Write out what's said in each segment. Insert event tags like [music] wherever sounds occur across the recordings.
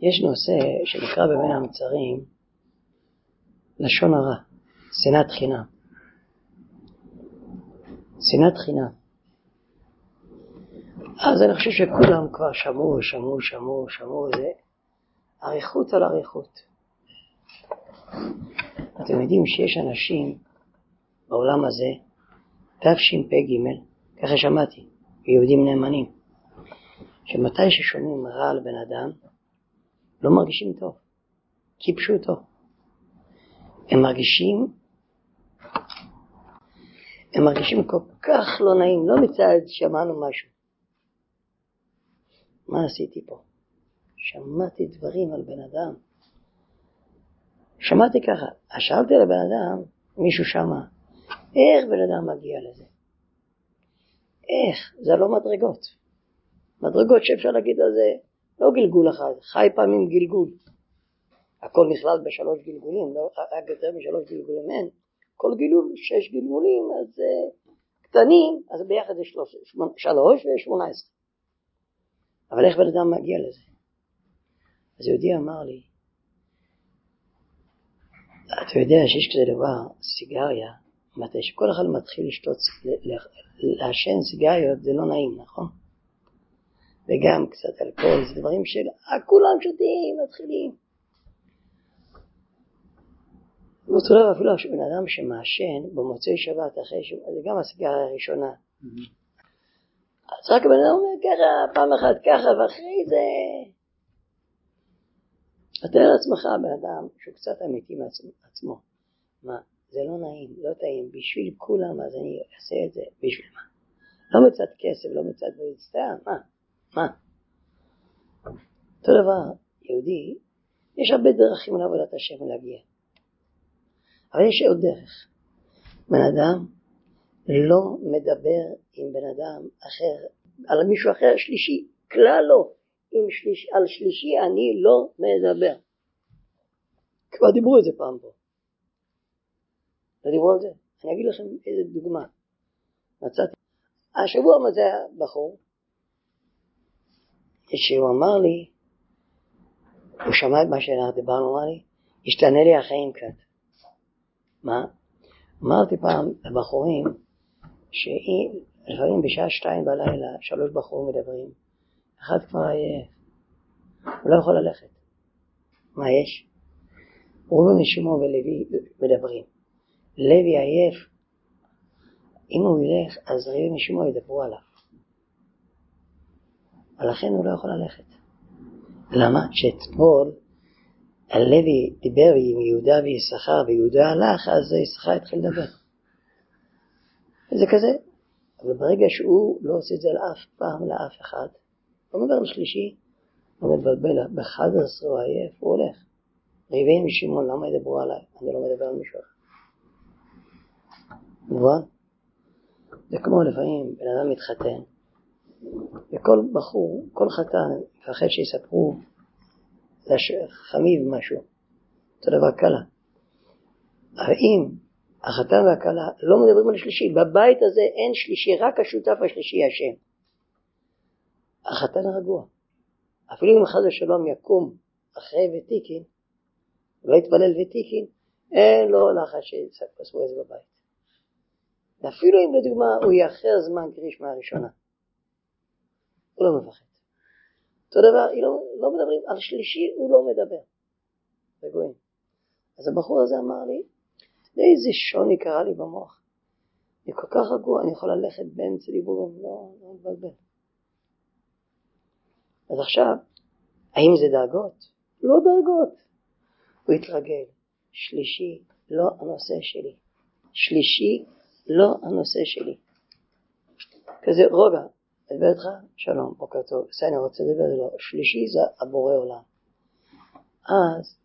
יש נושא שנקרא בבין המצרים לשון הרע, שנאת חינם. שנאת חינם. אז אני חושב שכולם כבר שמעו, שמעו, שמעו, שמעו, זה אריכות על אריכות. אתם יודעים שיש אנשים בעולם הזה, תשפ"ג, ככה שמעתי, יהודים נאמנים, שמתי ששומעים רע על בן אדם, לא מרגישים טוב, כפשוטו. הם מרגישים, הם מרגישים כל כך לא נעים, לא מצד שמענו משהו. מה עשיתי פה? שמעתי דברים על בן אדם. שמעתי ככה, שאלתי על הבן אדם, מישהו שמע, איך בן אדם מגיע לזה? איך? זה לא מדרגות. מדרגות שאפשר להגיד על זה לא גלגול אחד, חי פעמים גלגול. הכל נכלל בשלוש גלגולים, לא רק יותר משלוש גלגולים אין. כל גילול, שש גלגולים, אז uh, קטנים, אז ביחד זה שלוש, שלוש ושמונה עשרה. אבל איך בן אדם מגיע לזה? אז יהודי אמר לי, אתה יודע שיש כזה דבר, סיגריה, מתי שכל אחד מתחיל לשתות, לעשן סיגריות זה לא נעים, נכון? וגם קצת אלכוהול, זה דברים של כולם שותים, מתחילים. באותו דבר אפילו שבן אדם שמעשן במוצאי שבת אחרי שהוא, זה גם הסיגריה הראשונה. אז רק הבן אדם אומר ככה, פעם אחת ככה, ואחרי זה... אתה תאר לעצמך בן אדם שהוא קצת אמיתי מעצמו. מה, זה לא נעים, לא טעים, בשביל כולם אז אני אעשה את זה, בשביל מה? לא מצד כסף, לא מצד סתם, מה? מה? אותו דבר, יהודי, יש הרבה דרכים לעבודת השם להגיע. אבל יש עוד דרך. בן אדם לא מדבר עם בן אדם אחר, על מישהו אחר שלישי, כלל לא. עם שליש, על שלישי אני לא מדבר. כבר דיברו את זה פעם פה. לא דיברו על זה? אני אגיד לכם איזה דוגמה. מצאתי. השבוע מה זה שהוא אמר לי, הוא שמע את מה שדיברנו, אמר לי, השתנה לי החיים קצת. מה? אמרתי פעם לבחורים, שלפעמים בשעה שתיים בלילה, שלוש בחורים מדברים, אחד כבר עייף, הוא לא יכול ללכת. מה יש? ראובן ושמעון ולוי מדברים. לוי עייף, אם הוא ילך, אז ראובן ושמעון ידברו עליו. ולכן הוא לא יכול ללכת. למה? שאתמול הלוי דיבר עם יהודה ויששכר ויהודה הלך, אז יששכר התחיל לדבר. וזה כזה. אבל ברגע שהוא לא עושה את זה לאף פעם, לאף אחד, לא מדבר לשלישי, לא מתבלבל, ב-11 הוא עייף, הוא הולך. ריבין ושמעון, למה ידברו עליי? אני לא מדבר על מישהו אחר. מובן? זה כמו לפעמים בן אדם מתחתן, וכל בחור, כל חתן, מפחד שיספרו לחמיב משהו, אותו דבר קלה. אבל אם החתן והכלה לא מדברים על השלישי, בבית הזה אין שלישי, רק השותף השלישי השם. החתן רגוע. אפילו אם חס ושלום יקום אחרי ותיקין, לא יתפלל ותיקין, אין לו לחץ שיעשו את זה בבית. ואפילו אם לדוגמה הוא יאחר זמן קריש מהראשונה. הוא לא מפחד. אותו דבר, לא, לא מדברים, על שלישי הוא לא מדבר. רגועים. אז הבחור הזה אמר לי, איזה שוני קרה לי במוח. אני כל כך רגוע, אני יכול ללכת באמצע דיבורים, לא, לא מבלבל. אז עכשיו, האם זה דאגות? לא דאגות. הוא התרגל. שלישי, לא הנושא שלי. שלישי, לא הנושא שלי. כזה רוגע, לדבר איתך, שלום, בוקר טוב, בסדר, אני רוצה לדבר איתו, שלישי זה הבורא עולם. אז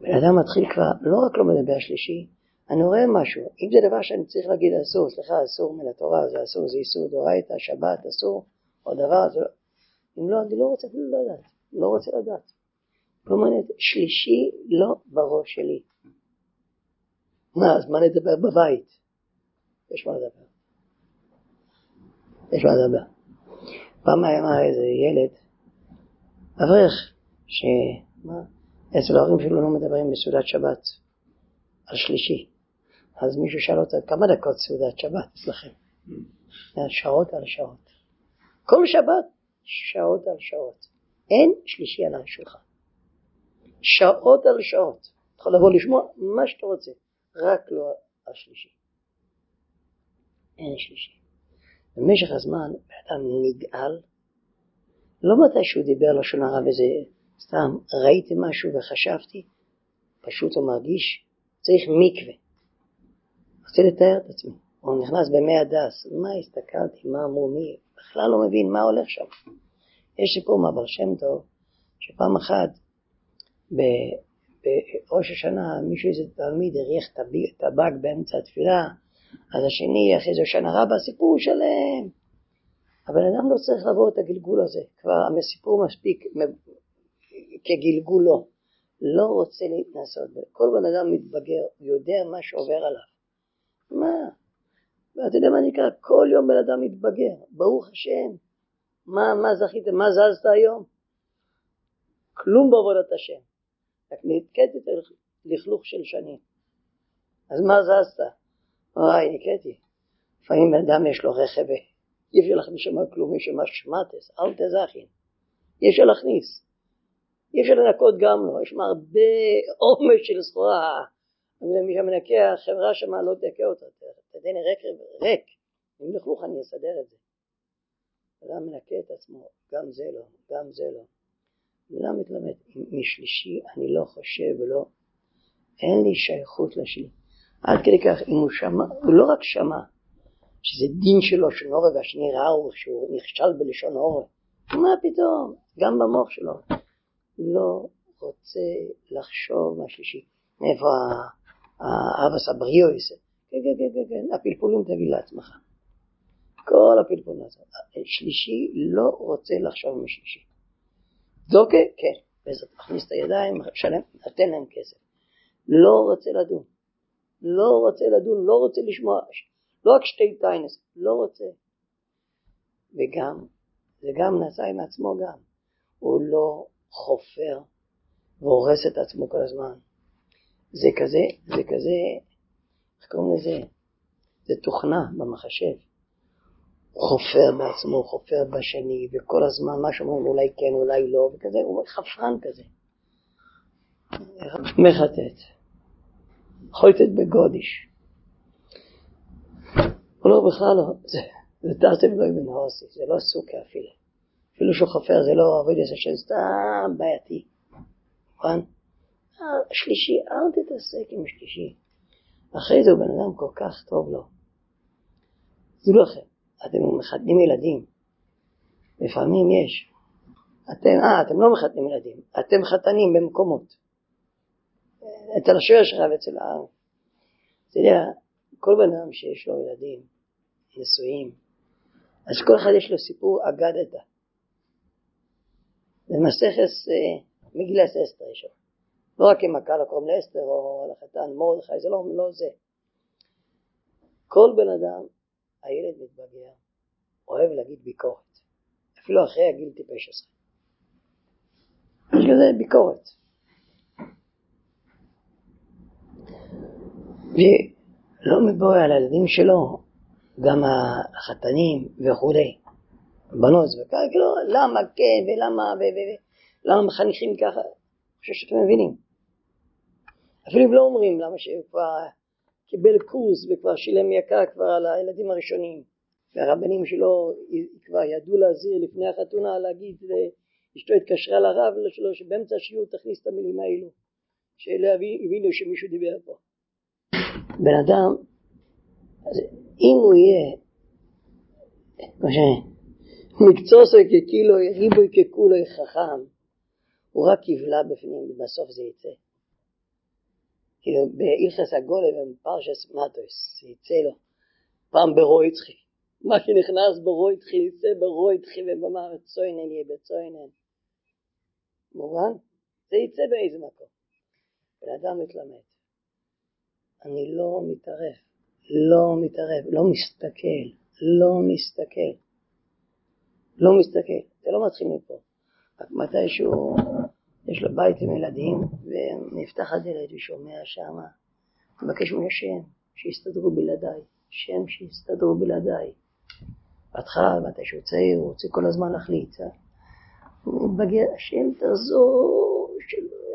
בן אדם מתחיל כבר, לא רק לא מדבר שלישי, אני רואה משהו, אם זה דבר שאני צריך להגיד אסור, סליחה, אסור מן התורה, זה אסור, זה איסור דורייתא, שבת, אסור, או דבר, זה לא, אם לא, אני לא רוצה אפילו לדעת, לא רוצה לדעת. מעניין, שלישי לא בראש שלי. מה, אז מה נדבר בבית? יש מה לדבר. יש מה לדבר. פעם היה איזה ילד, אברך, שמה, אצל ההורים שלו לא מדברים בסעודת שבת על שלישי. אז מישהו שאל אותה, כמה דקות סעודת שבת אצלכם? [laughs] שעות על שעות. כל שבת שעות על שעות. אין שלישי על השולחן. שעות על שעות. אתה יכול לבוא לשמוע מה שאתה רוצה, רק לא השלישי. אין שלישי. במשך הזמן אדם נגאל, לא מתי שהוא דיבר לשון הרע וזה סתם ראיתי משהו וחשבתי, פשוט הוא מרגיש, צריך מקווה. רוצה לתאר את עצמי. הוא נכנס במי הדס, מה הסתכלתי, מה אמרו מי, בכלל לא מבין מה הולך שם. יש סיפור מהבר שם טוב, שפעם אחת בראש השנה מישהו, איזה תלמיד, הריח טבק באמצע התפילה, אז השני אחרי זה שנה רבה, סיפור שלם. הבן אדם לא צריך לעבור את הגלגול הזה, כבר הסיפור מספיק כגלגולו. לא רוצה להתנסות. כל בן אדם מתבגר, יודע מה שעובר עליו. מה? ואתה יודע מה נקרא? כל יום בן אדם מתבגר, ברוך השם. מה, מה זכית? מה זזת היום? כלום בעבודת השם. רק נתקעתי את הלכלוך של שנים. אז מה זזת? וואי, נקראתי. לפעמים אדם יש לו רכב, אי אפשר להכניס שם כלום, יש שם שמטס, אל תזכין. אי אפשר להכניס. אי אפשר לנקות גם לא, יש שם הרבה עומס של סחורה. מי שמנקה, החברה שם לא תקה אותה, תדעני ריק, ריק. אם לכלוך אני אסדר את זה. אדם מנקה את עצמו, גם זה לא, גם זה לא. אדם מתלמד, משלישי אני לא חושב ולא, אין לי שייכות לשני. עד כדי כך, אם הוא שמע, הוא לא רק שמע, שזה דין שלו, שנורא והשני ראה שהוא נכשל בלשון אורך, מה פתאום, גם במוח שלו, לא רוצה לחשוב מהשלישי. מאיפה האבס הבריאויס? כן, כן, כן, כן, כן, הפלפולים תגיד לעצמך. כל הפלפולים לעצמך. שלישי לא רוצה לחשוב משלישי. דוקה, כן, בעזרת מכניס את הידיים, שלם, נתן להם כסף. לא רוצה לדון. לא רוצה לדון, לא רוצה לשמוע, לא רק שתי טיינס, לא רוצה. וגם, זה גם נעשה עם עצמו גם. הוא לא חופר והורס את עצמו כל הזמן. זה כזה, זה כזה, איך קוראים לזה? זה תוכנה במחשב. הוא חופר בעצמו, הוא חופר בשני, וכל הזמן מה שאומרים אולי כן, אולי לא, וכזה, הוא חפרן כזה. מחטט. חויטת בגודיש. לא, בכלל לא, זה, זה תרתי ולא אבן האוסי, זה לא סוכה אפילו. אפילו שהוא חופר זה לא עבוד עשר שם, סתם בעייתי. מובן? השלישי, אל תתעסק עם השלישי. אחרי זה הוא בן אדם כל כך טוב לו. תדעו לכם, אתם מחתנים ילדים, לפעמים יש. אתם, אה, אתם לא מחתנים ילדים, אתם חתנים במקומות. אצל השוער שלך ואצל העם. אתה יודע, כל בן אדם שיש לו ילדים, נשואים, אז כל אחד יש לו סיפור אגדתא. במסכת אה, מגילת אסתר יש לו. לא רק עם הקהל הקוראים לאסתר או לחתן מרדכי, זה לא, לא זה. כל בן אדם, הילד מתבגר, אוהב להגיד ביקורת. אפילו אחרי הגיל טיפש עשרה. יש כזה ביקורת. ולא מבוא על הילדים שלו, גם החתנים וכולי, בנות וכאלה, כאילו, למה כן ולמה ולמה מחנכים ככה, אני חושב שאתם מבינים. אפילו אם לא אומרים למה שהוא כבר קיבל קורס וכבר שילם יקר כבר על הילדים הראשונים. והרבנים שלו כבר ידעו להזהיר לפני החתונה להגיד לאשתו התקשרה לרב שלו שבאמצע השיעור תכניס את המילים האלו. שלא הבינו שמישהו דיבר פה בן אדם אם הוא יהיה כמו שמקצוע סוי כקילו ריבוי ככולו חכם. הוא רק יבלע בפנים ובסוף זה יצא. כאילו באילכס הגולם פרשס מטוס יצא לו. פעם ברויצחי מה שנכנס ברויצחי יצא ברויצחי ובמה צוינן יהיה בצוינן מובן? זה יצא באיזה מקום. בן אדם מתלמד אני לא מתערב לא מתערב, לא מסתכל, לא מסתכל, לא מסתכל, זה לא מתחיל מפה, רק מתישהו יש לו בית עם ילדים, ונפתח הדלת ושומע שמה, מבקש מהשם שיסתדרו בלעדיי, שם שיסתדרו בלעדיי. בהתחלה, מתי שהוא צעיר, הוא רוצה כל הזמן להחליט. אה? מתבגר, השם תעזור,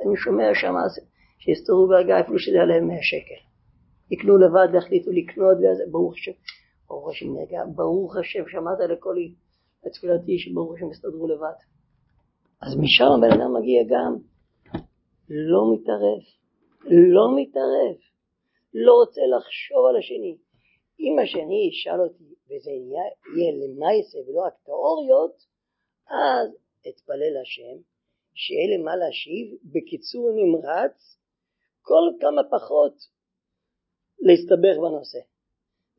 אני שומע שם שיסתדרו ברגע אפילו שזה עליהם 100 שקל. יקנו לבד, יחליטו לקנות, ואז ברוך השם, ברוך השם נרגע, ברוך השם, שמעת לקולי, לתפילתי שברוך השם יסתדרו לבד. אז משם הבן אדם מגיע גם, לא מתערב, לא מתערב, לא רוצה לחשוב על השני. אם השני ישאל אותי, וזה יהיה למעשה ולא רק תיאוריות, אז אתפלל השם, שיהיה לי מה להשיב, בקיצור נמרץ, כל כמה פחות להסתבך בנושא.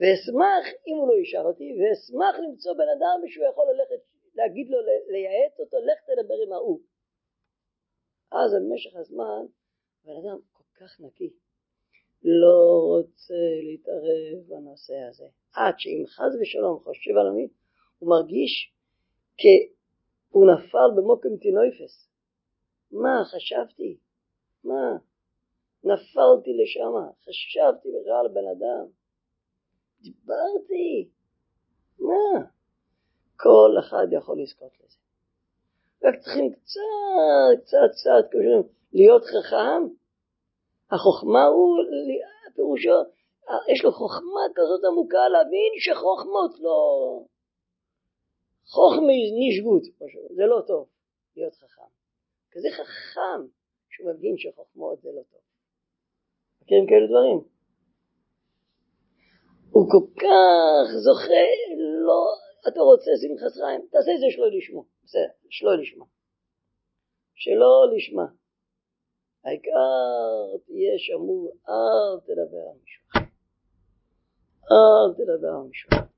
ואשמח, אם הוא לא ישאל אותי, ואשמח למצוא בן אדם שהוא יכול ללכת, להגיד לו, לייעץ אותו, לך תדבר עם ההוא. אז במשך הזמן, בן אדם כל כך נקי, לא רוצה להתערב בנושא הזה. עד שאם חס ושלום חושב על עמי, הוא מרגיש שהוא נפל במוקם טינויפס. מה חשבתי? מה? נפלתי לשם, חשבתי בכלל בן אדם. דיברתי. מה? כל אחד יכול לזכות לזה. רק צריכים קצת, קצת, קצת, להיות חכם. החוכמה הוא, פירושו, יש לו חוכמה כזאת עמוקה להבין שחוכמות לא... חוכמי נשבות, זה לא טוב להיות חכם. כזה חכם שהוא מבין שחוכמות זה לא טוב. מכירים כאלה דברים? הוא כל כך זוכה, לא, אתה רוצה שמחת חיים, תעשה את זה שלא לשמו, בסדר, שלא לשמה. שלא לשמה. העיקר תהיה שמור, אל תדבר על אחר. אל תדבר על אחר.